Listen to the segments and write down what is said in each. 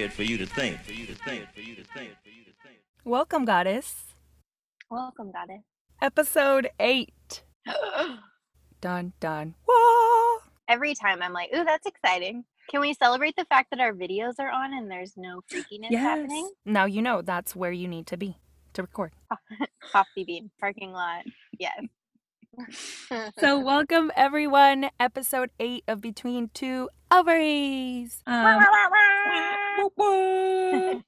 is for you to think, for you to think, for you to think, for you to think. Welcome, Goddess. Welcome, goddess. Episode 8. Dun dun. Whoa! Every time I'm like, ooh, that's exciting. Can we celebrate the fact that our videos are on and there's no freakiness happening? Now you know that's where you need to be to record. Coffee bean, parking lot. Yes. So, welcome everyone. Episode 8 of Between Two Ovaries. Um,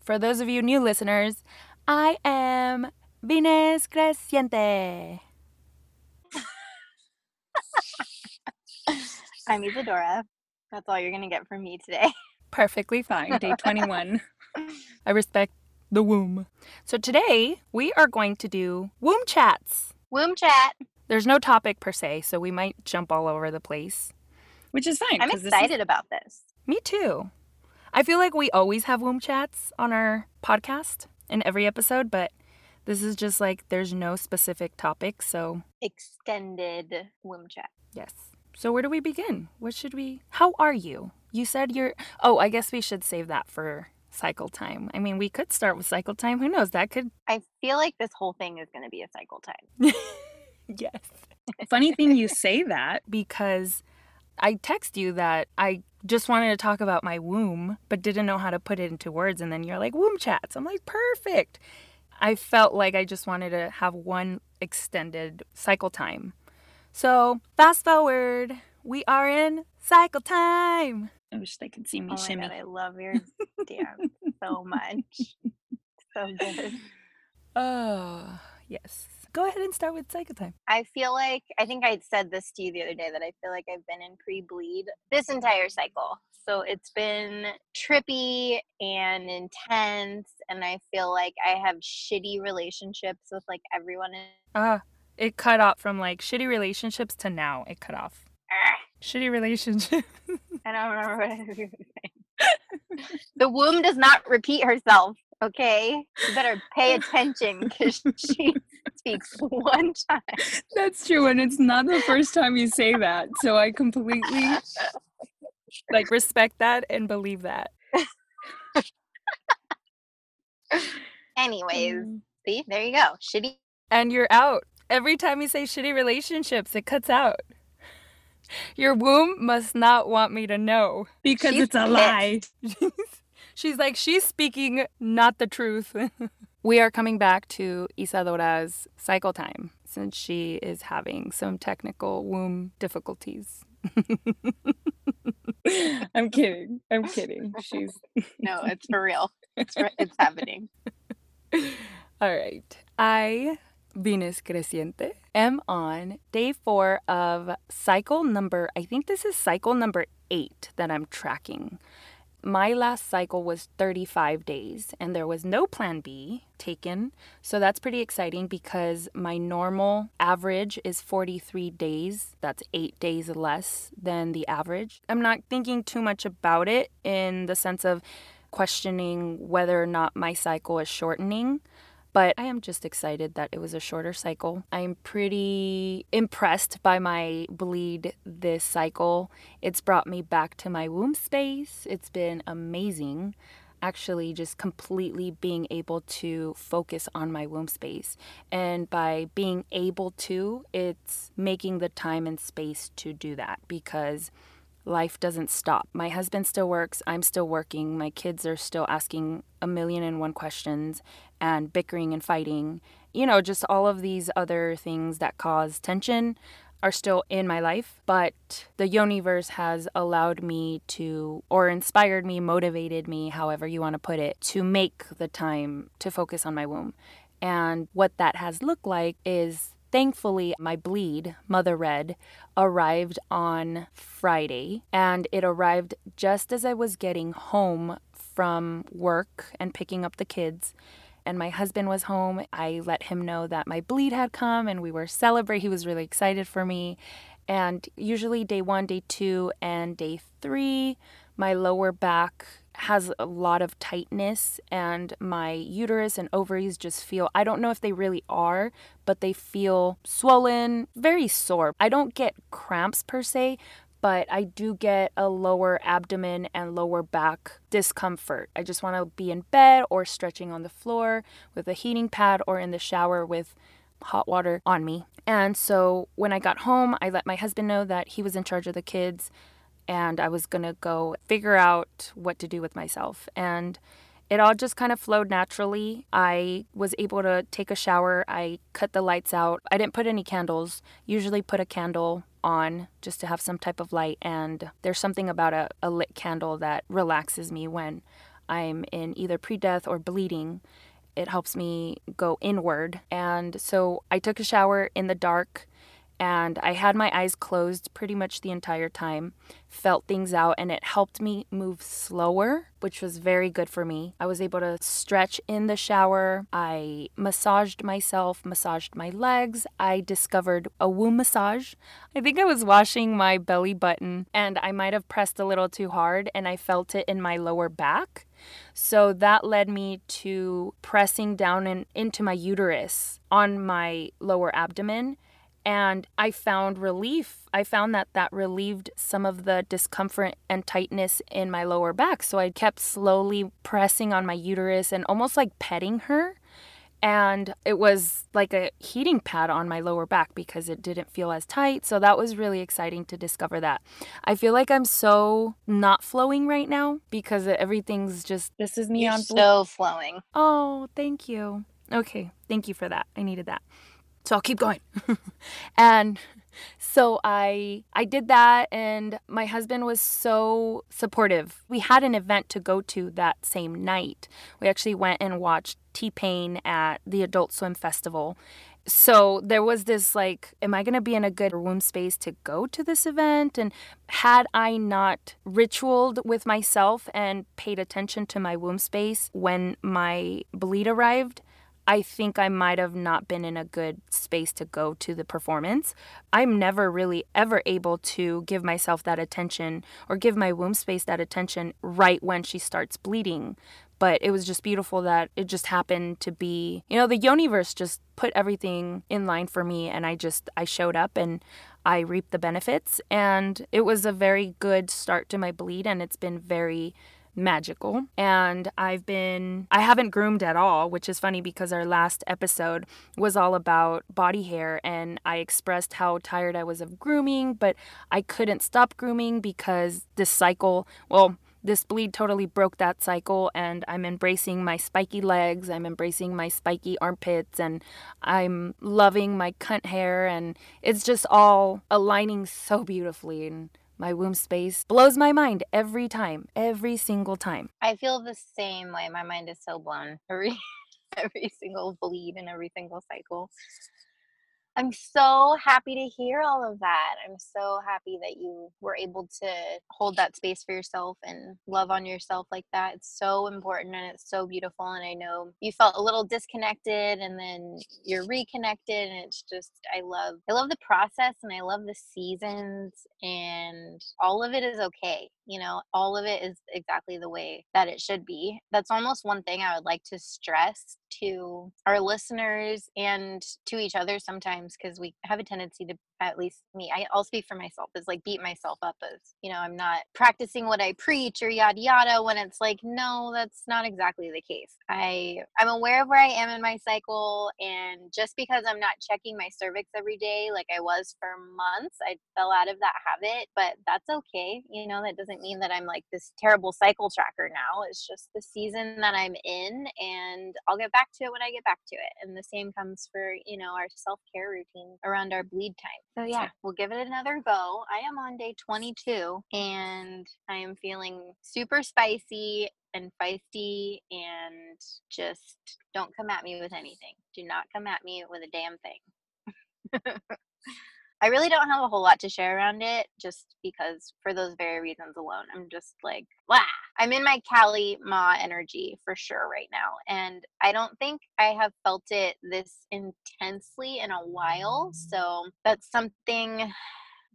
for those of you new listeners, I am Venus Creciente. I'm Isadora. That's all you're going to get from me today. Perfectly fine. Day 21. I respect the womb. So, today we are going to do womb chats. Womb chat. There's no topic per se, so we might jump all over the place. Which is fine. I'm 'cause this is- excited about this. Me too. I feel like we always have womb chats on our podcast in every episode, but this is just like there's no specific topic. So, Extended womb chat. yes. So, where do we begin? What should we? How are you? You said you're. Oh, I guess we should save that for cycle time. I mean, we could start with cycle time. Who knows? That could. I feel like this whole thing is going to be a cycle time. Yes. Funny thing you say that because I text you that I just wanted to talk about my womb, but didn't know how to put it into words. And then you're like, womb chats. I'm like, perfect. I felt like I just wanted to have one extended cycle time. So, fast forward, we are in cycle time. I wish they could see me Oh shimmy. god, I love your dance so much. So good. Oh, yes. Go ahead and start with cycle time. I feel like I think I said this to you the other day that I feel like I've been in pre-bleed this entire cycle. So it's been trippy and intense and I feel like I have shitty relationships with like everyone in Ah, it cut off from like shitty relationships to now. It cut off. Ah, Shitty relationship. I don't remember what I was gonna the womb does not repeat herself, okay? You better pay attention because she speaks one time. That's true, and it's not the first time you say that. So I completely like respect that and believe that. Anyways, Mm. see, there you go. Shitty And you're out. Every time you say shitty relationships, it cuts out. Your womb must not want me to know because She's it's a lie. She's like, she's speaking not the truth. we are coming back to Isadora's cycle time since she is having some technical womb difficulties. I'm kidding. I'm kidding. She's No, it's for real. It's for, it's happening. All right. I, Venus Creciente, am on day four of cycle number, I think this is cycle number eight that I'm tracking. My last cycle was 35 days and there was no plan B taken. So that's pretty exciting because my normal average is 43 days. That's eight days less than the average. I'm not thinking too much about it in the sense of questioning whether or not my cycle is shortening. But I am just excited that it was a shorter cycle. I'm pretty impressed by my bleed this cycle. It's brought me back to my womb space. It's been amazing. Actually, just completely being able to focus on my womb space. And by being able to, it's making the time and space to do that because life doesn't stop. My husband still works, I'm still working, my kids are still asking a million and one questions and bickering and fighting. You know, just all of these other things that cause tension are still in my life, but the Yoniverse has allowed me to, or inspired me, motivated me, however you want to put it, to make the time to focus on my womb. And what that has looked like is thankfully my bleed, Mother Red, arrived on Friday. And it arrived just as I was getting home from work and picking up the kids. And my husband was home. I let him know that my bleed had come and we were celebrating. He was really excited for me. And usually, day one, day two, and day three, my lower back has a lot of tightness, and my uterus and ovaries just feel I don't know if they really are, but they feel swollen, very sore. I don't get cramps per se, but I do get a lower abdomen and lower back discomfort. I just want to be in bed or stretching on the floor with a heating pad or in the shower with hot water on me. And so when I got home, I let my husband know that he was in charge of the kids and I was going to go figure out what to do with myself. And it all just kind of flowed naturally. I was able to take a shower. I cut the lights out. I didn't put any candles. Usually put a candle on just to have some type of light and there's something about a, a lit candle that relaxes me when I'm in either pre-death or bleeding. It helps me go inward. And so I took a shower in the dark and I had my eyes closed pretty much the entire time, felt things out, and it helped me move slower, which was very good for me. I was able to stretch in the shower. I massaged myself, massaged my legs. I discovered a womb massage. I think I was washing my belly button and I might have pressed a little too hard, and I felt it in my lower back. So that led me to pressing down in, into my uterus on my lower abdomen and I found relief. I found that that relieved some of the discomfort and tightness in my lower back. So I kept slowly pressing on my uterus and almost like petting her. And it was like a heating pad on my lower back because it didn't feel as tight. So that was really exciting to discover that. I feel like I'm so not flowing right now because everything's just this is me You're on so flowing. Oh, thank you. Okay, thank you for that. I needed that. So I'll keep going. and so I I did that and my husband was so supportive. We had an event to go to that same night. We actually went and watched T-Pain at the Adult Swim Festival. So there was this like am I going to be in a good womb space to go to this event and had I not ritualed with myself and paid attention to my womb space when my bleed arrived, I think I might have not been in a good space to go to the performance. I'm never really ever able to give myself that attention or give my womb space that attention right when she starts bleeding. But it was just beautiful that it just happened to be, you know, the universe just put everything in line for me and I just I showed up and I reaped the benefits and it was a very good start to my bleed and it's been very magical. And I've been, I haven't groomed at all, which is funny because our last episode was all about body hair. And I expressed how tired I was of grooming, but I couldn't stop grooming because this cycle, well, this bleed totally broke that cycle and i'm embracing my spiky legs i'm embracing my spiky armpits and i'm loving my cunt hair and it's just all aligning so beautifully and my womb space blows my mind every time, every single time. I feel the same way. My mind is so blown every every single bleed and every single cycle. I'm so happy to hear all of that. I'm so happy that you were able to hold that space for yourself and love on yourself like that. It's so important and it's so beautiful. And I know you felt a little disconnected and then you're reconnected. And it's just, I love, I love the process and I love the seasons and all of it is okay. You know, all of it is exactly the way that it should be. That's almost one thing I would like to stress to our listeners and to each other sometimes because we have a tendency to at least me I, i'll speak for myself is like beat myself up as you know i'm not practicing what i preach or yada yada when it's like no that's not exactly the case. I i'm aware of where i am in my cycle and just because i'm not checking my cervix every day like i was for months i fell out of that habit but that's okay you know that doesn't mean that i'm like this terrible cycle tracker now it's just the season that i'm in and i'll get back to it when i get back to it and the same comes for you know our self-care routine around our bleed time so yeah, we'll give it another go. I am on day 22 and I am feeling super spicy and feisty and just don't come at me with anything. Do not come at me with a damn thing. I really don't have a whole lot to share around it just because for those very reasons alone. I'm just like, wow. I'm in my Kali Ma energy for sure right now. And I don't think I have felt it this intensely in a while. So that's something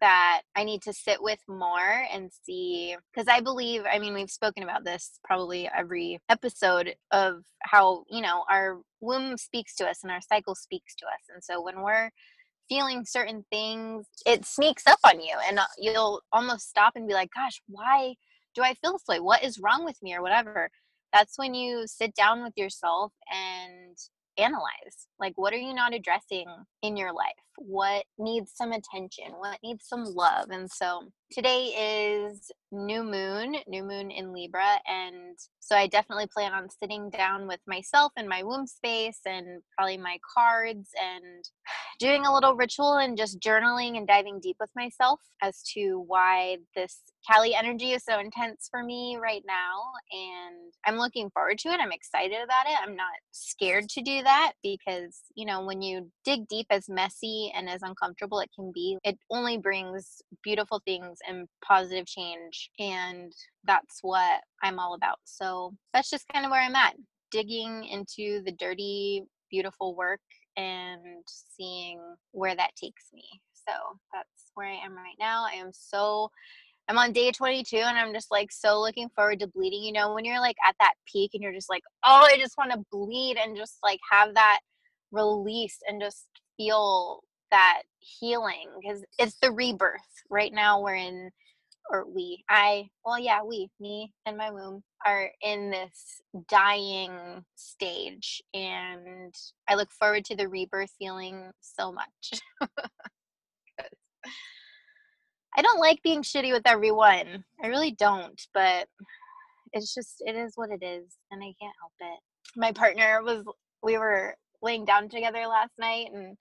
that I need to sit with more and see. Because I believe, I mean, we've spoken about this probably every episode of how, you know, our womb speaks to us and our cycle speaks to us. And so when we're feeling certain things, it sneaks up on you and uh, you'll almost stop and be like, gosh, why do I feel this way? What is wrong with me or whatever? That's when you sit down with yourself and analyze like what are you not addressing in your life what needs some attention what needs some love and so today is new moon new moon in libra and so i definitely plan on sitting down with myself in my womb space and probably my cards and doing a little ritual and just journaling and diving deep with myself as to why this Kali energy is so intense for me right now and I'm looking forward to it. I'm excited about it. I'm not scared to do that because, you know, when you dig deep as messy and as uncomfortable it can be, it only brings beautiful things and positive change and that's what I'm all about. So, that's just kind of where I'm at. Digging into the dirty beautiful work and seeing where that takes me. So that's where I am right now. I am so I'm on day 22 and I'm just like so looking forward to bleeding. You know, when you're like at that peak and you're just like, oh, I just want to bleed and just like have that release and just feel that healing because it's the rebirth. Right now, we're in, or we, I, well, yeah, we, me and my womb are in this dying stage. And I look forward to the rebirth feeling so much. I don't like being shitty with everyone. I really don't, but it's just it is what it is and I can't help it. My partner was we were laying down together last night and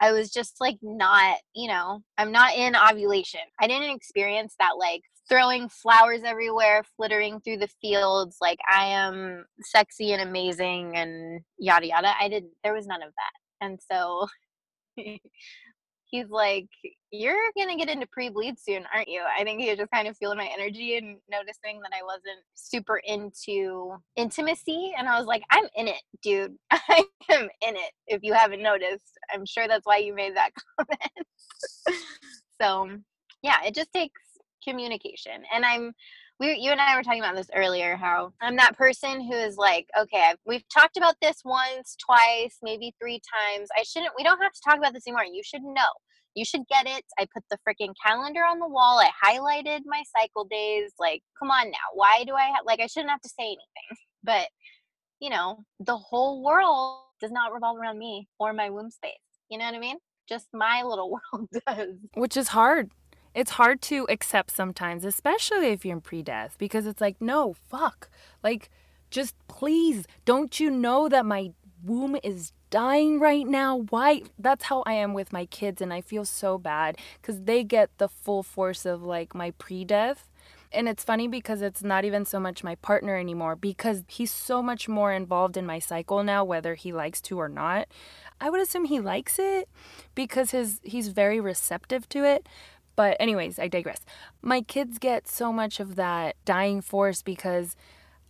I was just like not, you know, I'm not in ovulation. I didn't experience that like throwing flowers everywhere, flittering through the fields like I am sexy and amazing and yada yada. I didn't, there was none of that. And so he's like, You're gonna get into pre bleed soon, aren't you? I think he was just kind of feeling my energy and noticing that I wasn't super into intimacy. And I was like, I'm in it, dude. I am in it. If you haven't noticed, I'm sure that's why you made that comment. so, yeah, it just takes communication. And I'm we, you and I were talking about this earlier how I'm that person who is like, okay, I've, we've talked about this once, twice, maybe three times. I shouldn't, we don't have to talk about this anymore. You should know. You should get it. I put the freaking calendar on the wall. I highlighted my cycle days. Like, come on now. Why do I have, like, I shouldn't have to say anything. But, you know, the whole world does not revolve around me or my womb space. You know what I mean? Just my little world does. Which is hard it's hard to accept sometimes, especially if you're in pre death, because it's like, no, fuck. Like, just please, don't you know that my womb is dying right now? Why? That's how I am with my kids, and I feel so bad because they get the full force of like my pre death. And it's funny because it's not even so much my partner anymore because he's so much more involved in my cycle now, whether he likes to or not. I would assume he likes it because his he's very receptive to it. But, anyways, I digress. My kids get so much of that dying force because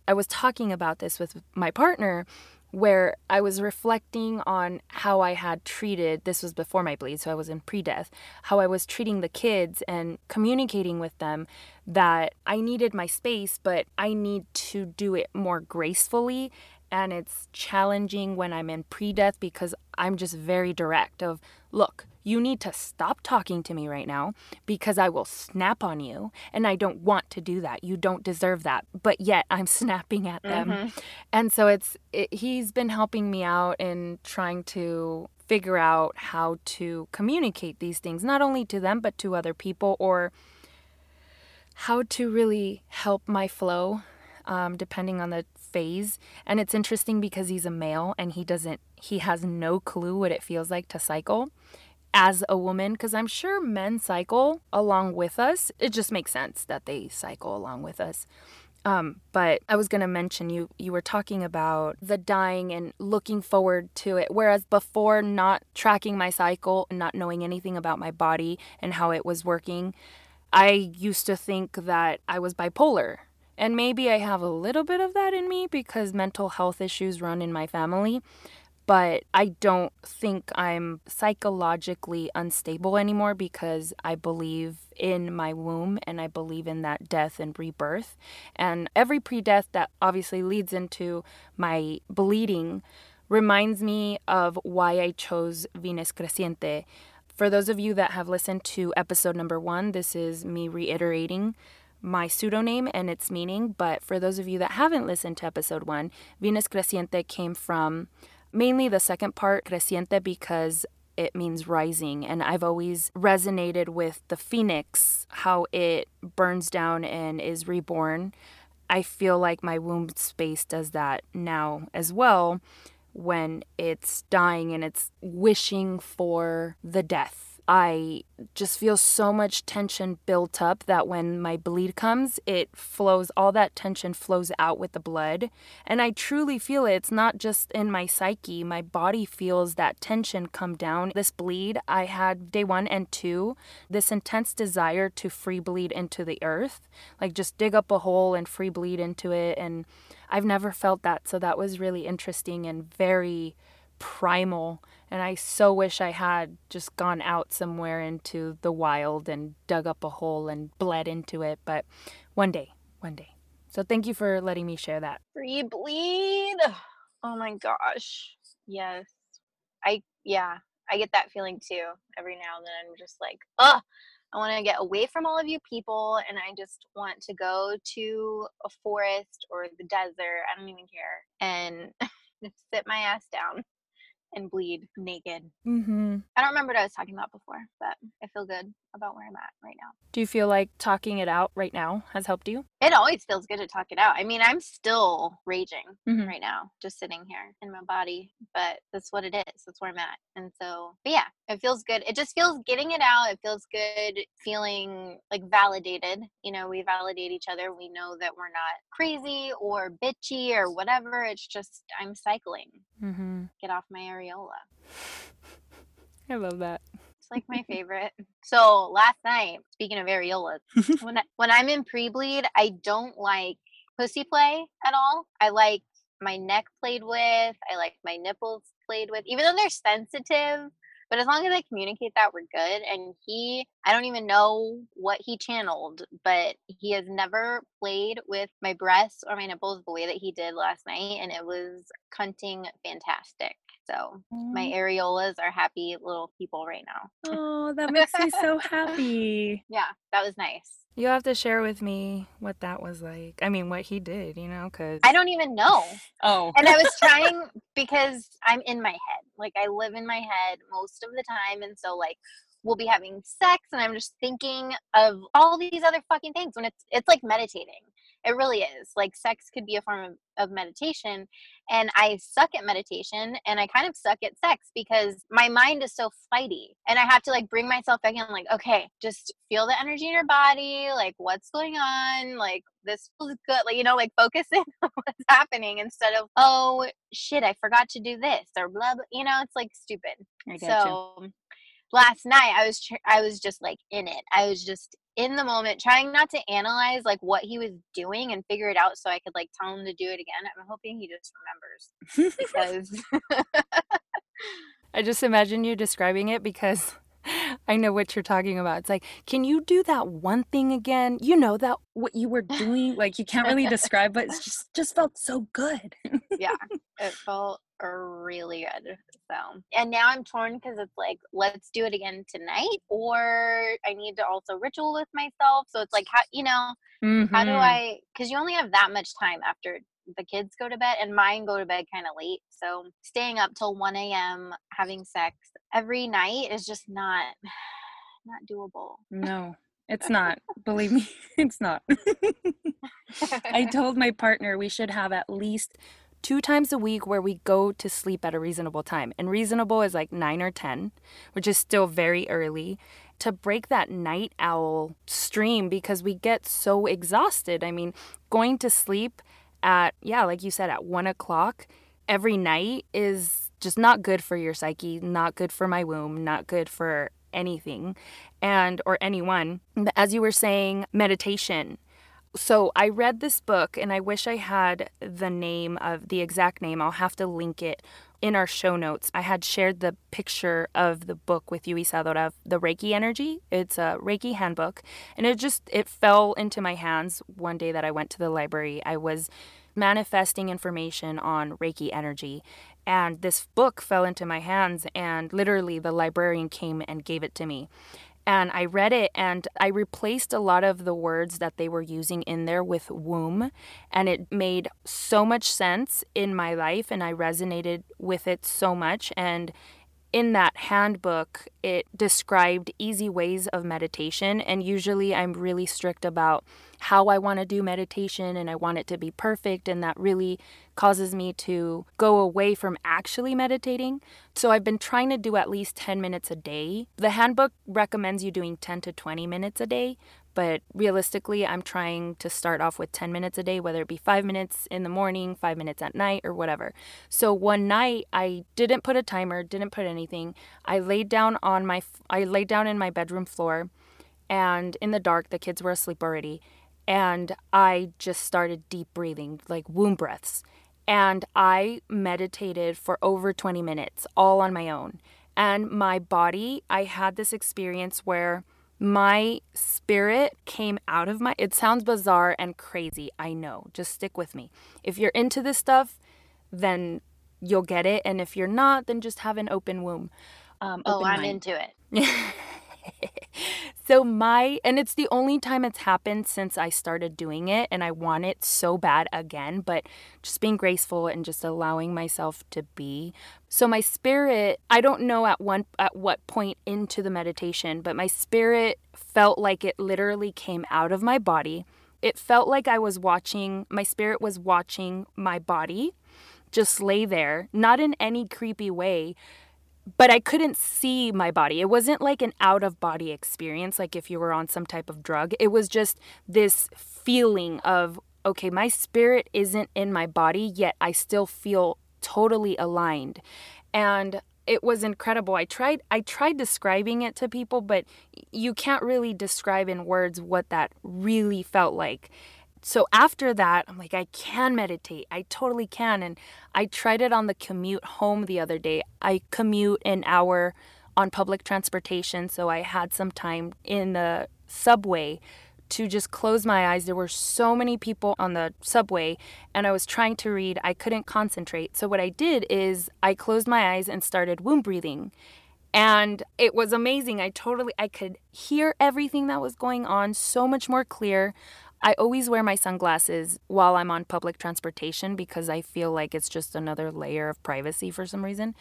I was talking about this with my partner where I was reflecting on how I had treated this was before my bleed, so I was in pre death, how I was treating the kids and communicating with them that I needed my space, but I need to do it more gracefully. And it's challenging when I'm in pre death because I'm just very direct of, look, you need to stop talking to me right now because I will snap on you. And I don't want to do that. You don't deserve that. But yet I'm snapping at them. Mm-hmm. And so it's, it, he's been helping me out in trying to figure out how to communicate these things, not only to them, but to other people, or how to really help my flow, um, depending on the phase. And it's interesting because he's a male and he doesn't, he has no clue what it feels like to cycle as a woman because I'm sure men cycle along with us. It just makes sense that they cycle along with us. Um, but I was going to mention you you were talking about the dying and looking forward to it whereas before not tracking my cycle and not knowing anything about my body and how it was working I used to think that I was bipolar and maybe I have a little bit of that in me because mental health issues run in my family but I don't think I'm psychologically unstable anymore because I believe in my womb and I believe in that death and rebirth. And every pre death that obviously leads into my bleeding reminds me of why I chose Venus Creciente For those of you that have listened to episode number one, this is me reiterating my pseudonym and its meaning. But for those of you that haven't listened to episode one, Venus Creciente came from mainly the second part, Creciente, because it means rising. And I've always resonated with the phoenix, how it burns down and is reborn. I feel like my womb space does that now as well when it's dying and it's wishing for the death I just feel so much tension built up that when my bleed comes, it flows, all that tension flows out with the blood. And I truly feel it. It's not just in my psyche, my body feels that tension come down. This bleed, I had day one and two, this intense desire to free bleed into the earth, like just dig up a hole and free bleed into it. And I've never felt that. So that was really interesting and very primal and I so wish I had just gone out somewhere into the wild and dug up a hole and bled into it. But one day, one day. So thank you for letting me share that. Free bleed. Oh my gosh. Yes. I, yeah, I get that feeling too every now and then. I'm just like, oh, I want to get away from all of you people and I just want to go to a forest or the desert. I don't even care. And just sit my ass down and bleed naked. Mm-hmm. I don't remember what I was talking about before, but I feel good about where I'm at right now. Do you feel like talking it out right now has helped you? It always feels good to talk it out. I mean, I'm still raging Mhm. right now, just sitting here in my body, but that's what it is. That's where I'm at. And so, but yeah, it feels good. It just feels getting it out. It feels good feeling like validated. You know, we validate each other. We know that we're not crazy or bitchy or whatever. It's just, I'm cycling. Mm-hmm. Get off my areola. I love that. It's like my favorite. So last night, speaking of areolas, when I, when I'm in pre-bleed, I don't like pussy play at all. I like my neck played with. I like my nipples played with, even though they're sensitive. But as long as I communicate that, we're good. And he, I don't even know what he channeled, but he has never played with my breasts or my nipples the way that he did last night. And it was cunting fantastic. So my areolas are happy little people right now. Oh, that makes me so happy. Yeah, that was nice. You have to share with me what that was like. I mean, what he did, you know, because I don't even know. Oh, And I was trying because I'm in my head. Like I live in my head most of the time. And so like we'll be having sex and I'm just thinking of all these other fucking things when it's it's like meditating. It really is. Like sex could be a form of, of meditation. And I suck at meditation and I kind of suck at sex because my mind is so flighty. And I have to like bring myself back in, like, okay, just feel the energy in your body, like what's going on, like this feels good. Like, you know, like focus in on what's happening instead of, oh shit, I forgot to do this or blah blah. You know, it's like stupid. Get you. So last night I was tr- I was just like in it. I was just in the moment trying not to analyze like what he was doing and figure it out so I could like tell him to do it again. I'm hoping he just remembers because I just imagine you describing it because I know what you're talking about. It's like, can you do that one thing again? You know that what you were doing, like you can't really describe, but it's just just felt so good. yeah, it felt really good. So, and now I'm torn because it's like, let's do it again tonight, or I need to also ritual with myself. So it's like, how you know, how do Mhm. I? Because you only have that much time after the kids go to bed, and mine go to bed kind of late. So staying up till 1 a.m. having sex every night is just not not doable. No, it's not. Believe me, it's not. I told my partner we should have at least two times a week where we go to sleep at a reasonable time. And reasonable is like 9 or 10, which is still very early, to break that night owl stream because we get so exhausted. I mean, going to sleep at, yeah, like you said, at 1 o'clock every night is just not good for your psyche, not good for my womb, not good for anything and or anyone. As you were saying, meditation so I read this book and I wish I had the name of the exact name. I'll have to link it in our show notes. I had shared the picture of the book with you, Isadora, the Reiki energy. It's a Reiki handbook. And it just it fell into my hands one day that I went to the library. I was manifesting information on Reiki energy. And this book fell into my hands, and literally the librarian came and gave it to me. And I read it and I replaced a lot of the words that they were using in there with womb. And it made so much sense in my life, and I resonated with it so much. And in that handbook, it described easy ways of meditation. And usually I'm really strict about how I want to do meditation and I want it to be perfect. And that really causes me to go away from actually meditating. So I've been trying to do at least 10 minutes a day. The handbook recommends you doing 10 to 20 minutes a day, but realistically, I'm trying to start off with 10 minutes a day, whether it be five minutes in the morning, five minutes at night, or whatever. So one night, I didn't put a timer, didn't put anything. I laid down on my, I laid down in my bedroom floor, and in the dark, the kids were asleep already, and I just started deep breathing, like womb breaths, and I meditated for over 20 minutes, all on my own. And my body, I had this experience where my spirit came out of my it sounds bizarre and crazy i know just stick with me if you're into this stuff then you'll get it and if you're not then just have an open womb um, oh i'm mind. into it so my and it's the only time it's happened since I started doing it and I want it so bad again, but just being graceful and just allowing myself to be. So my spirit, I don't know at one at what point into the meditation, but my spirit felt like it literally came out of my body. It felt like I was watching, my spirit was watching my body just lay there, not in any creepy way, but I couldn't see my body. It wasn't like an out of body experience, like if you were on some type of drug. It was just this feeling of, okay, my spirit isn't in my body, yet I still feel totally aligned. And it was incredible. I tried I tried describing it to people, but you can't really describe in words what that really felt like so after that, I'm like, I can meditate. I totally can. And I tried it on the commute home the other day. I commute an hour on public transportation. So I had some time in the subway to just close my eyes. There were so many people on the subway, and I was trying to read. I couldn't concentrate. So, what I did is I closed my eyes and started womb breathing. And it was amazing. I totally I could hear everything that was going on so much more clear. I always wear my sunglasses while I'm on public transportation because I feel like it's just another layer of privacy for some reason.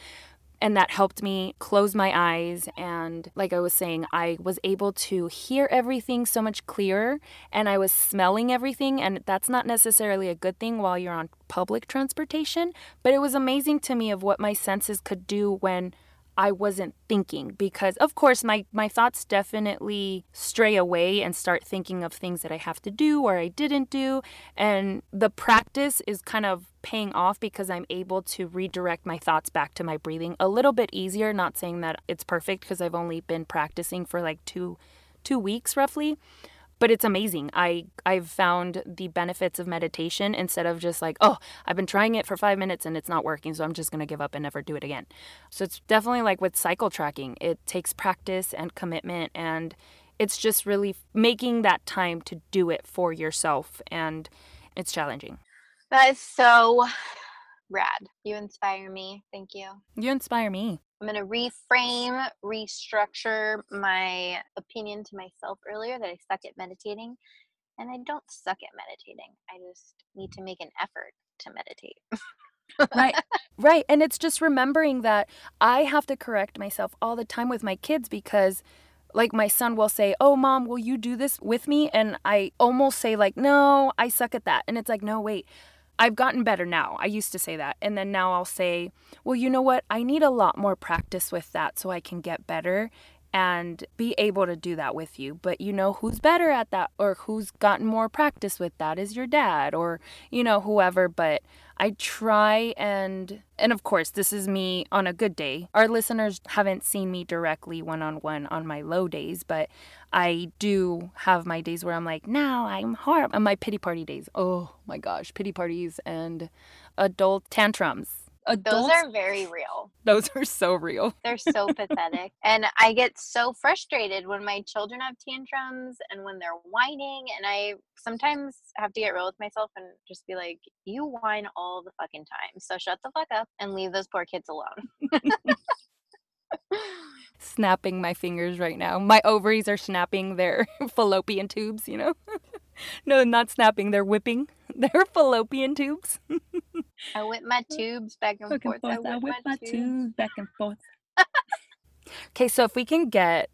And that helped me close my eyes. And like I was saying, I was able to hear everything so much clearer and I was smelling everything. And that's not necessarily a good thing while you're on public transportation, but it was amazing to me of what my senses could do when I wasn't thinking because of course my my thoughts definitely stray away and start thinking of things that I have to do or I didn't do. And the practice is kind of paying off because I'm able to redirect my thoughts back to my breathing a little bit easier. Not saying that it's perfect because I've only been practicing for like 2 2 weeks roughly but it's amazing. I I've found the benefits of meditation instead of just like, oh, I've been trying it for 5 minutes and it's not working, so I'm just going to give up and never do it again. So it's definitely like with cycle tracking. It takes practice and commitment and it's just really making that time to do it for yourself and it's challenging. That is so rad. You inspire me. Thank you. You inspire me. I'm going to reframe, restructure my opinion to myself earlier that I suck at meditating. And I don't suck at meditating. I just need to make an effort to meditate. right. Right. And it's just remembering that I have to correct myself all the time with my kids because like my son will say, "Oh mom, will you do this with me?" and I almost say like, "No, I suck at that." And it's like, "No, wait. I've gotten better now. I used to say that. And then now I'll say, well, you know what? I need a lot more practice with that so I can get better and be able to do that with you. But you know who's better at that or who's gotten more practice with that is your dad or you know whoever, but I try and and of course this is me on a good day. Our listeners haven't seen me directly one on one on my low days, but I do have my days where I'm like, now I'm horrible. And my pity party days. Oh my gosh, pity parties and adult tantrums Adults, Those are very real. those are so real. They're so pathetic. And I get so frustrated when my children have tantrums and when they're whining. And I sometimes have to get real with myself and just be like, you whine all the fucking time. So shut the fuck up and leave those poor kids alone. Snapping my fingers right now. My ovaries are snapping their fallopian tubes, you know? no, not snapping, they're whipping their fallopian tubes. I whip my tubes back and Back and forth. forth. I whip my tubes. tubes back and forth. Okay, so if we can get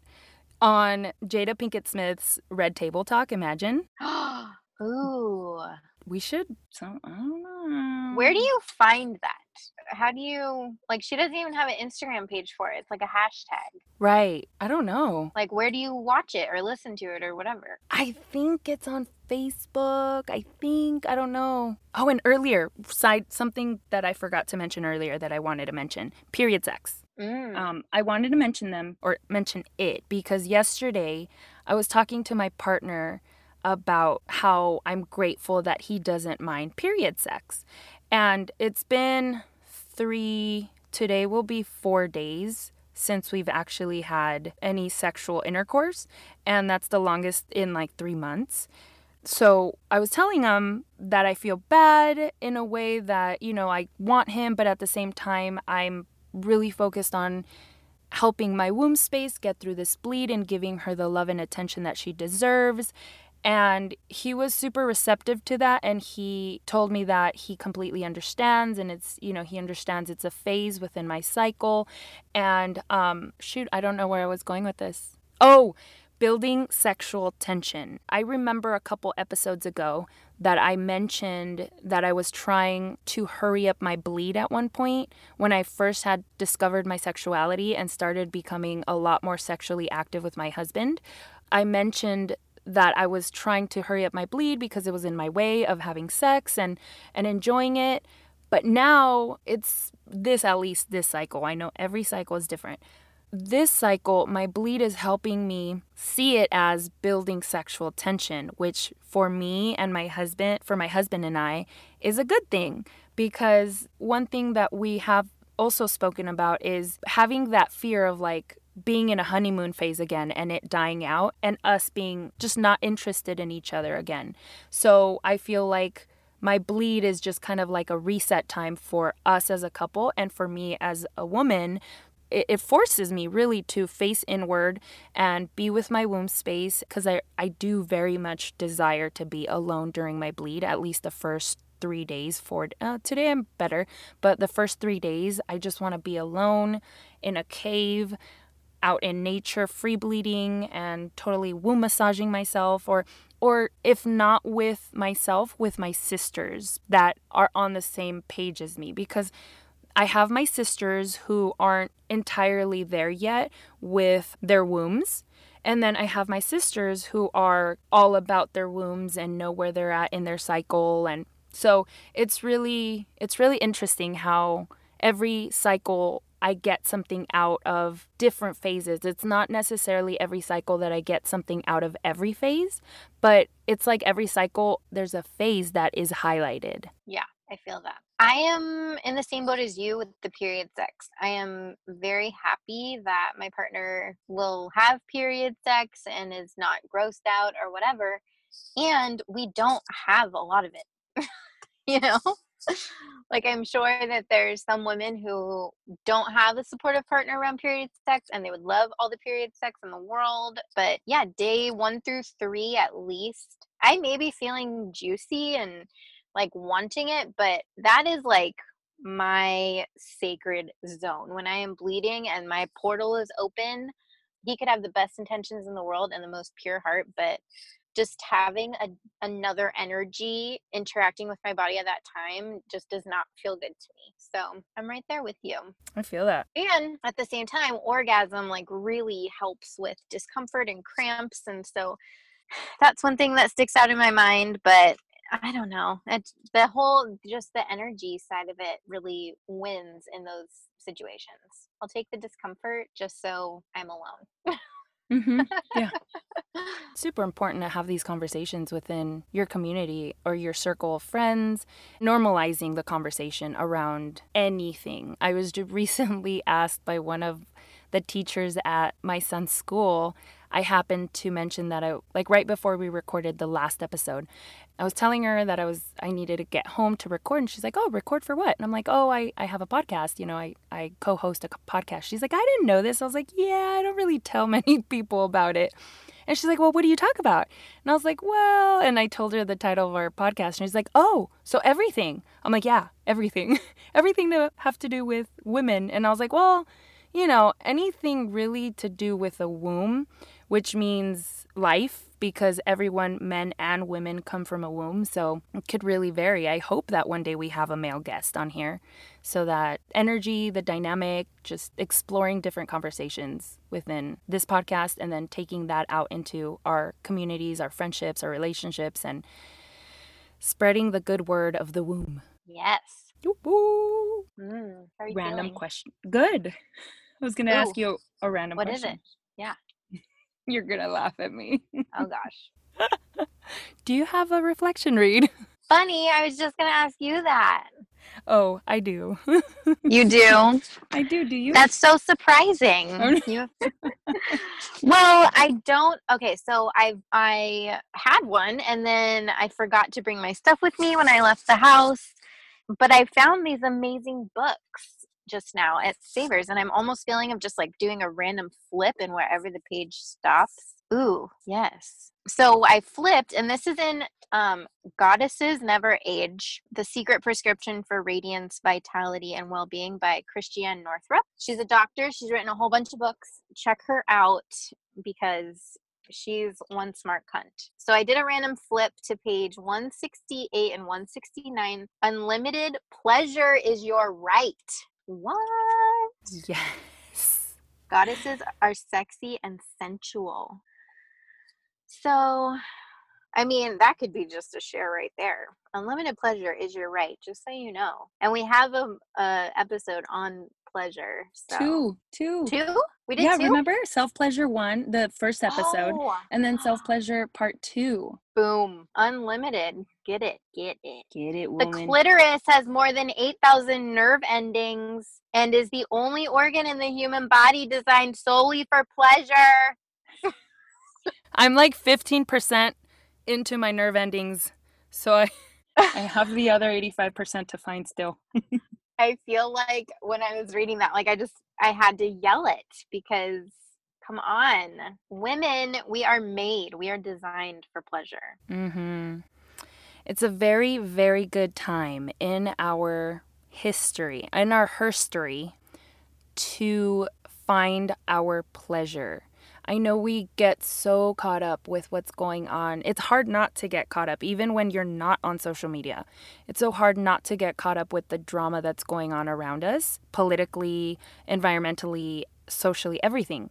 on Jada Pinkett Smith's Red Table Talk, imagine Ooh. we should. So I don't know. Where do you find that? How do you like she doesn't even have an Instagram page for it. It's like a hashtag. Right. I don't know. Like where do you watch it or listen to it or whatever? I think it's on Facebook. I think I don't know. Oh, and earlier side something that I forgot to mention earlier that I wanted to mention. Period sex. Mm. Um, I wanted to mention them or mention it because yesterday I was talking to my partner about how I'm grateful that he doesn't mind period sex. And it's been three, today will be four days since we've actually had any sexual intercourse. And that's the longest in like three months. So I was telling him that I feel bad in a way that, you know, I want him, but at the same time, I'm really focused on helping my womb space get through this bleed and giving her the love and attention that she deserves. And he was super receptive to that. And he told me that he completely understands. And it's, you know, he understands it's a phase within my cycle. And um, shoot, I don't know where I was going with this. Oh, building sexual tension. I remember a couple episodes ago that I mentioned that I was trying to hurry up my bleed at one point when I first had discovered my sexuality and started becoming a lot more sexually active with my husband. I mentioned that I was trying to hurry up my bleed because it was in my way of having sex and and enjoying it. But now it's this at least this cycle. I know every cycle is different. This cycle, my bleed is helping me see it as building sexual tension, which for me and my husband, for my husband and I, is a good thing because one thing that we have also spoken about is having that fear of like being in a honeymoon phase again and it dying out and us being just not interested in each other again. So I feel like my bleed is just kind of like a reset time for us as a couple and for me as a woman. It, forces me really to face inward and be with my womb space because I, I do very much desire to be alone during my bleed, at least the first three days for uh, today i'm better but the first three days i just want to be alone in a cave out in nature free bleeding and totally womb massaging myself or or if not with myself with my sisters that are on the same page as me because I have my sisters who aren't entirely there yet with their wombs. And then I have my sisters who are all about their wombs and know where they're at in their cycle and so it's really it's really interesting how every cycle I get something out of different phases. It's not necessarily every cycle that I get something out of every phase, but it's like every cycle there's a phase that is highlighted. Yeah, I feel that. I am in the same boat as you with the period sex. I am very happy that my partner will have period sex and is not grossed out or whatever. And we don't have a lot of it. you know? Like I'm sure that there's some women who don't have a supportive partner around period sex and they would love all the period sex in the world. But yeah, day one through three at least, I may be feeling juicy and like wanting it, but that is like my sacred zone. When I am bleeding and my portal is open, he could have the best intentions in the world and the most pure heart, but just having a, another energy interacting with my body at that time just does not feel good to me. So I'm right there with you. I feel that. And at the same time, orgasm like really helps with discomfort and cramps. And so that's one thing that sticks out in my mind. But I don't know. It's the whole just the energy side of it really wins in those situations. I'll take the discomfort just so I'm alone. hmm Yeah. Super important to have these conversations within your community or your circle of friends, normalizing the conversation around anything. I was recently asked by one of the teachers at my son's school. I happened to mention that I, like right before we recorded the last episode, I was telling her that I was, I needed to get home to record. And she's like, Oh, record for what? And I'm like, Oh, I, I have a podcast. You know, I, I co host a podcast. She's like, I didn't know this. I was like, Yeah, I don't really tell many people about it. And she's like, Well, what do you talk about? And I was like, Well, and I told her the title of our podcast. And she's like, Oh, so everything. I'm like, Yeah, everything. everything to have to do with women. And I was like, Well, you know, anything really to do with a womb, which means life, because everyone, men and women, come from a womb. So it could really vary. I hope that one day we have a male guest on here so that energy, the dynamic, just exploring different conversations within this podcast and then taking that out into our communities, our friendships, our relationships, and spreading the good word of the womb. Yes. Mm, how are you Random feeling? question. Good. I was going to ask you a random What is question. it? Yeah. You're going to laugh at me. Oh gosh. Do you have a reflection read? Funny, I was just gonna ask you that. Oh, I do. You do? I do. Do you? That's so surprising. Oh, well, I don't. Okay, so I I had one, and then I forgot to bring my stuff with me when I left the house. But I found these amazing books just now at Savers, and I'm almost feeling of just like doing a random flip and wherever the page stops. Ooh, yes. So I flipped, and this is in um, Goddesses Never Age The Secret Prescription for Radiance, Vitality, and Well Being by Christiane Northrup. She's a doctor. She's written a whole bunch of books. Check her out because she's one smart cunt. So I did a random flip to page 168 and 169. Unlimited pleasure is your right. What? yes. Goddesses are sexy and sensual. So, I mean, that could be just a share right there. Unlimited pleasure is your right, just so you know. And we have a, a episode on pleasure. So. Two. Two. Two? We did yeah, two. remember Self Pleasure 1, the first episode, Oh, and then Self Pleasure Part 2. boom. Unlimited. Get it. Get it. Get it, The clitoris has more than 8,000 nerve endings and is the only organ in the human body designed solely for pleasure. I'm like 15% into my nerve endings, so I I have the other 85% to find still. I feel like when I was reading that, like I just I had to yell it because come on, women, we are made, we are designed for pleasure. Mhm. It's a very very good time in our history, in our herstory to find our pleasure. I know we get so caught up with what's going on. It's hard not to get caught up, even when you're not on social media. It's so hard not to get caught up with the drama that's going on around us, politically, environmentally, socially, everything.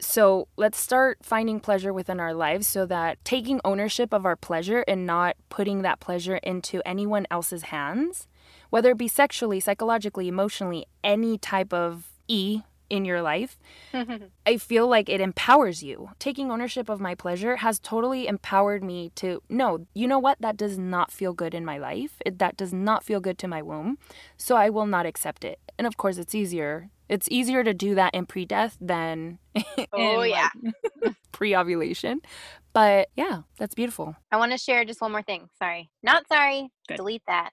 So let's start finding pleasure within our lives so that taking ownership of our pleasure and not putting that pleasure into anyone else's hands, whether it be sexually, psychologically, emotionally, any type of E in your life, mm-hmm. I feel like it empowers you. Taking ownership of my pleasure has totally empowered me to no, you know what? That does not feel good in my life. It, that does not feel good to my womb. So I will not accept it. And of course, it's easier. It's easier to do that in pre death than Oh, yeah. pre ovulation. But yeah, that's beautiful. I want to share just one more thing. Sorry. Not sorry. Good. Delete that.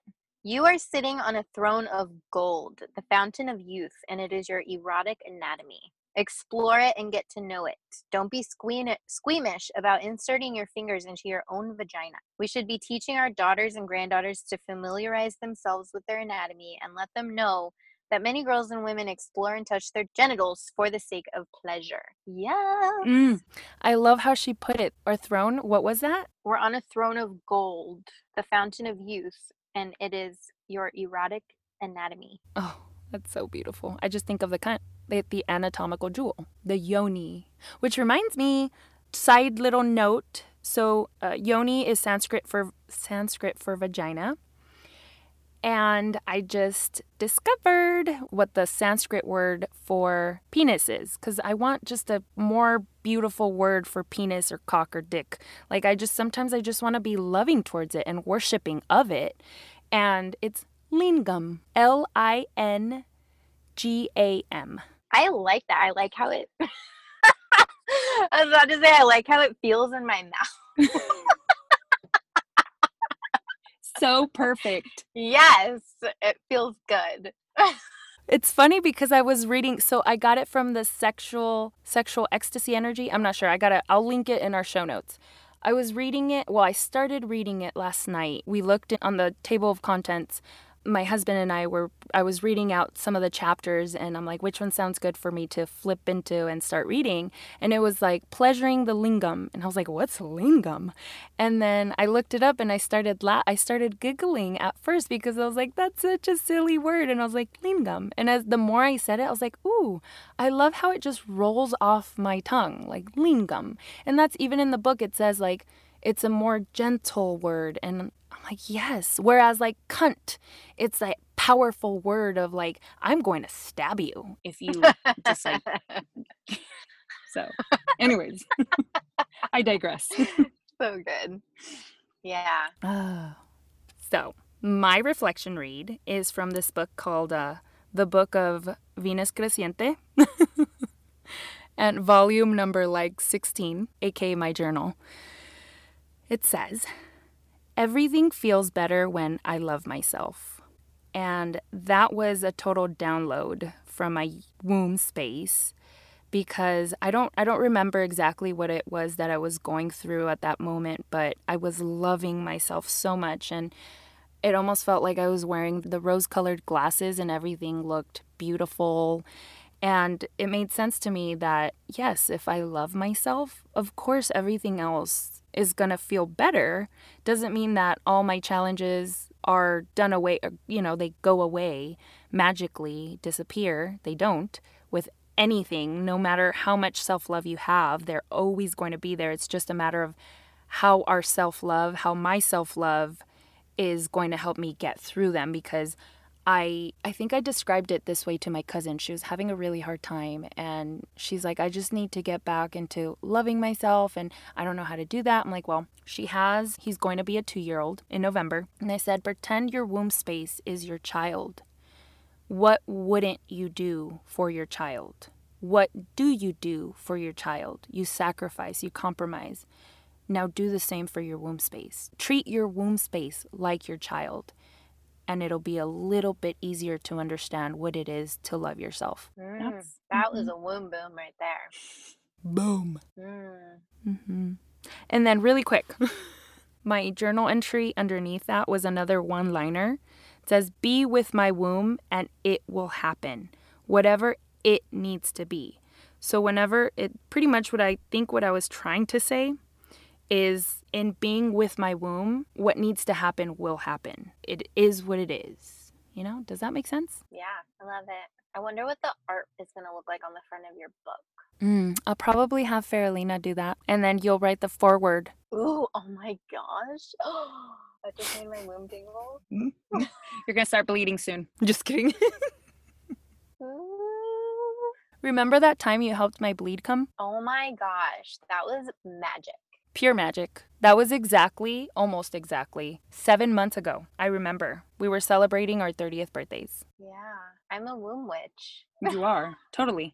You are sitting on a throne of gold, the fountain of youth, and it is your erotic anatomy. Explore it and get to know it. Don't be squeamish about inserting your fingers into your own vagina. We should be teaching our daughters and granddaughters to familiarize themselves with their anatomy and let them know that many girls and women explore and touch their genitals for the sake of pleasure. Yeah. Mm, I love how she put it. Our throne, what was that? We're on a throne of gold, the fountain of youth, and it is your erotic anatomy. Oh, that's so beautiful. I just think of the kind, the, the anatomical jewel, the yoni, which reminds me. Side little note. So uh, yoni is Sanskrit for Sanskrit for vagina, and I just discovered what the Sanskrit word for penis is because I want just a more beautiful word for penis or cock or dick. Like, I just sometimes I just want to be loving towards it and worshiping of it. And it's lingam, L I N G A M. I like that. I like how it. I was about to say I like how it feels in my mouth. so perfect. Yes, it feels good. It's funny because I was reading so I got it from the sexual sexual ecstasy energy. I'm not sure. I got it. I'll link it in our show notes. I was reading it. Well, I started reading it last night. We looked on the table of contents my husband and I were I was reading out some of the chapters and I'm like which one sounds good for me to flip into and start reading? And it was like pleasuring the lingam. And I was like what's lingam? And then I looked it up and I started la- I started giggling at first because I was like that's such a silly word. And I was like lingam. And as the more I said it I was like ooh I love how it just rolls off my tongue like lingam. And that's even in the book it says like it's a more gentle word and I'm like, yes. Whereas like cunt, it's that powerful word of like, I'm going to stab you if you just like so anyways. I digress. so good. Yeah. Uh, so my reflection read is from this book called uh, The Book of Venus Creciente. and volume number like 16, aka my journal. It says, Everything feels better when I love myself. And that was a total download from my womb space because I don't I don't remember exactly what it was that I was going through at that moment, but I was loving myself so much and it almost felt like I was wearing the rose-colored glasses and everything looked beautiful. And it made sense to me that yes, if I love myself, of course everything else is going to feel better doesn't mean that all my challenges are done away, or, you know, they go away magically, disappear. They don't with anything, no matter how much self love you have, they're always going to be there. It's just a matter of how our self love, how my self love is going to help me get through them because I I think I described it this way to my cousin. She was having a really hard time and she's like I just need to get back into loving myself and I don't know how to do that. I'm like, "Well, she has. He's going to be a 2-year-old in November." And I said, "Pretend your womb space is your child. What wouldn't you do for your child? What do you do for your child? You sacrifice, you compromise. Now do the same for your womb space. Treat your womb space like your child and it'll be a little bit easier to understand what it is to love yourself. Mm, that was mm-hmm. a womb boom right there. Boom. Mm. Mm-hmm. And then, really quick, my journal entry underneath that was another one liner. It says, Be with my womb and it will happen, whatever it needs to be. So, whenever it pretty much what I think what I was trying to say is in being with my womb, what needs to happen will happen. It is what it is. You know, does that make sense? Yeah, I love it. I wonder what the art is going to look like on the front of your book. Mm, I'll probably have Faralina do that. And then you'll write the foreword. Ooh, oh my gosh. I just made my womb tingle. You're going to start bleeding soon. Just kidding. Remember that time you helped my bleed come? Oh my gosh, that was magic. Pure magic. That was exactly, almost exactly, seven months ago. I remember. We were celebrating our 30th birthdays. Yeah, I'm a womb witch. You are, totally.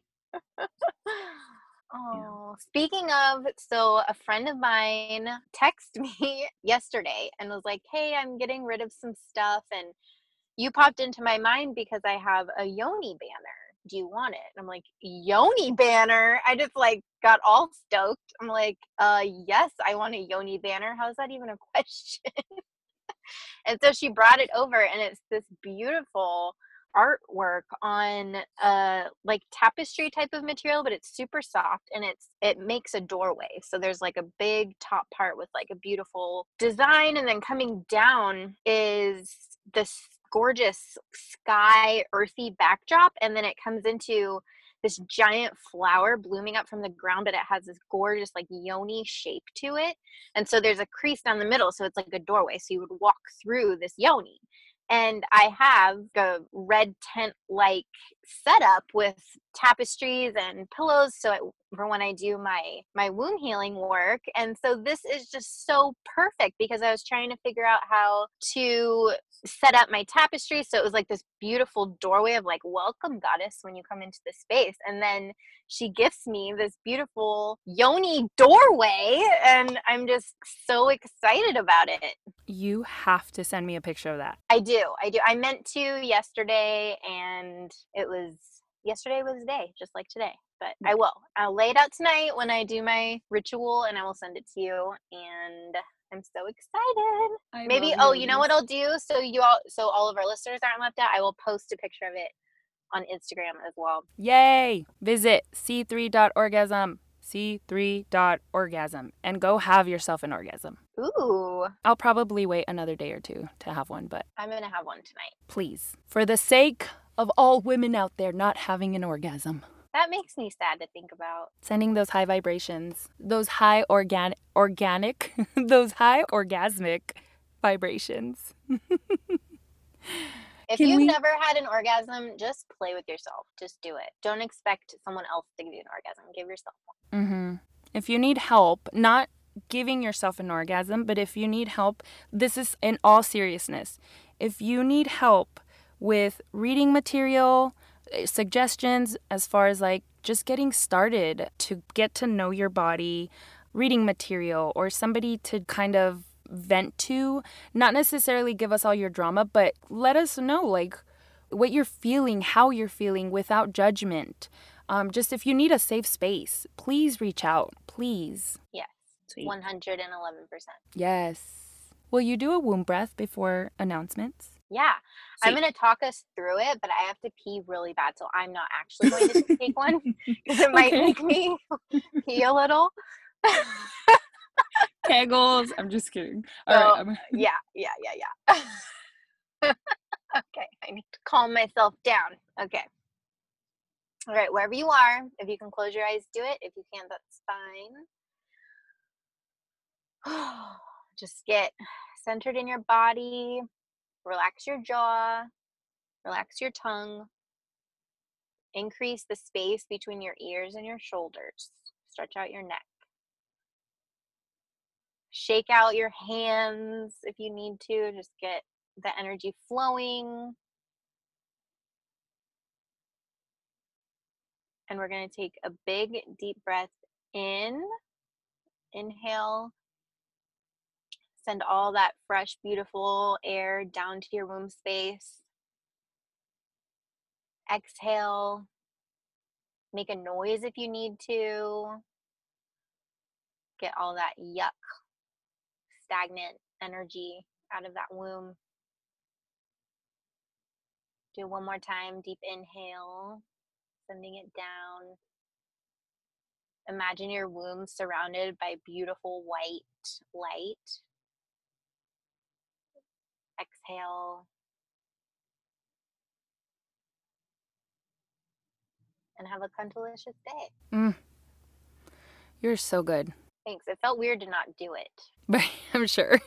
Oh, yeah. speaking of, so a friend of mine texted me yesterday and was like, "Hey, I'm getting rid of some stuff, and you popped into my mind because I have a yoni banner." Do you want it? And I'm like, Yoni banner. I just like got all stoked. I'm like, uh, yes, I want a Yoni banner. How's that even a question? and so she brought it over, and it's this beautiful artwork on a like tapestry type of material but it's super soft and it's it makes a doorway so there's like a big top part with like a beautiful design and then coming down is this gorgeous sky earthy backdrop and then it comes into this giant flower blooming up from the ground but it has this gorgeous like yoni shape to it. And so there's a crease down the middle so it's like a doorway so you would walk through this yoni. And I have a red tent like setup with tapestries and pillows so it, for when I do my my wound healing work. And so this is just so perfect because I was trying to figure out how to set up my tapestry so it was like this beautiful doorway of like welcome goddess when you come into the space and then she gifts me this beautiful yoni doorway and i'm just so excited about it You have to send me a picture of that. i do i do i meant to yesterday and it was yesterday was the day just like today but hmm. i will. I'll lay it out tonight when i do my ritual and i will send it to you and i'm so excited. Maybe oh you know what i'll do? So you all so all of our listeners aren't left out i will post a picture of it on instagram as well. Yay! Visit c3.orgasm, c3.orgasm, and go have yourself an orgasm. ooh. I'll probably wait another day or two to have one, but i'm gonna have one tonight. please, for the sake of all women out there not having an orgasm, that makes me sad to think about sending those high vibrations, those high organ- organic, those high orgasmic vibrations. if Can you've we- never had an orgasm just play with yourself just do it don't expect someone else to give you an orgasm give yourself one Mm-hmm. If you need help, not giving yourself an orgasm, but if you need help, this is in all seriousness. If you need help with reading material, eh, suggestions as far as like just getting started to get to know your body, reading material, or somebody to kind of vent to, not necessarily give us all your drama, but let us know like what you're feeling, how you're feeling without judgment. Um, just if you need a safe space, please reach out. Please. yes 111% Yes. Will you do a womb breath before announcements? Yeah i'm going to talk us through it but i have to pee really bad so i'm not actually going to take one because it might Okay. make me pee a little Kegels. I'm just kidding. All right, I'm- yeah yeah yeah yeah okay i need to calm myself down okay all right wherever you are if you can close your eyes do it if you can't that's fine just get centered in your body relax your jaw relax your tongue. Increase the space between your ears and your shoulders. Stretch out your neck. Shake out your hands if you need to just get the energy flowing. And we're going to take a big deep breath in. Inhale send all that fresh beautiful air down to your womb space. Exhale. Make a noise if you need to. Get all that yuck stagnant energy out of that womb. Do one more time. Deep inhale sending it down. Imagine your womb surrounded by beautiful white light exhale and have a cuntalicious day mm. You're so good. thanks it felt weird to not do it But I'm sure.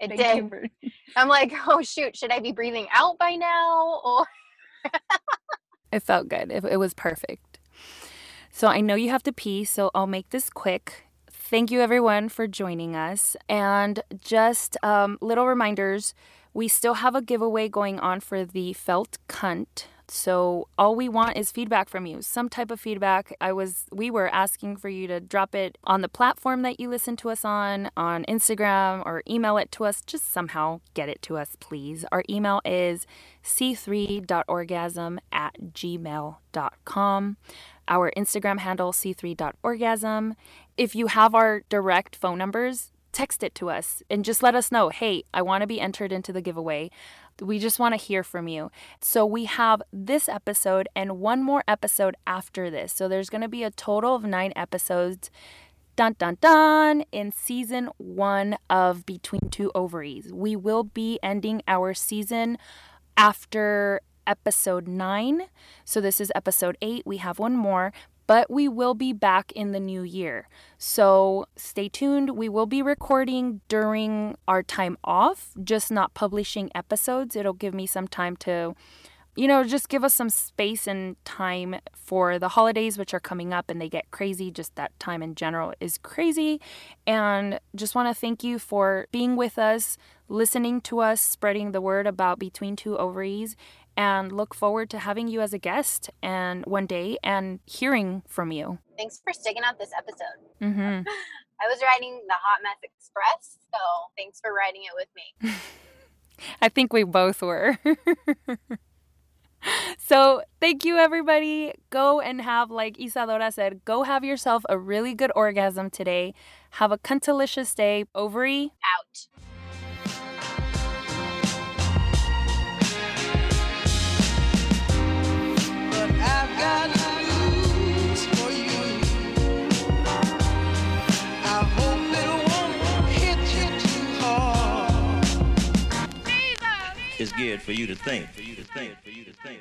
it did i'm like oh shoot should i be breathing out by now or It felt good. It, it was perfect. So I know you have to pee, so I'll make this quick. Thank you, everyone, for joining us. And just um, little reminders we still have a giveaway going on for the Felt Cunt. So all we want is feedback from you. Some type of feedback. I was we were asking for you to drop it on the platform that you listen to us on, on Instagram or email it to us. Just somehow get it to us, please. Our email is c3.orgasm at gmail.com. Our Instagram handle c3.orgasm. If you have our direct phone numbers, text it to us and just let us know hey, I want to be entered into the giveaway. We just want to hear from you. So we have this episode and one more episode after this. So there's going to be a total of nine episodes. Dun dun dun! In season one of Between Two Ovaries. We will be ending our season after episode nine. So this is episode eight. We have one more. But we will be back in the new year. So stay tuned. We will be recording during our time off, just not publishing episodes. It'll give me some time to you know, just give us some space and time for the holidays, which are coming up and they get crazy. Just that time in general is crazy. And just want to thank you for being with us, listening to us, spreading the word about Between Two Ovaries, and look forward to having you as a guest and one day and hearing from you. Thanks for sticking out this episode. Mm-hmm. I was riding the Hot Mess Express, so thanks for riding it with me. I think we both were. so thank you everybody go and have like isadora said go have yourself a really good orgasm today have a cuntalicious day ovary out It's good for you to think, for you to think, for you to think.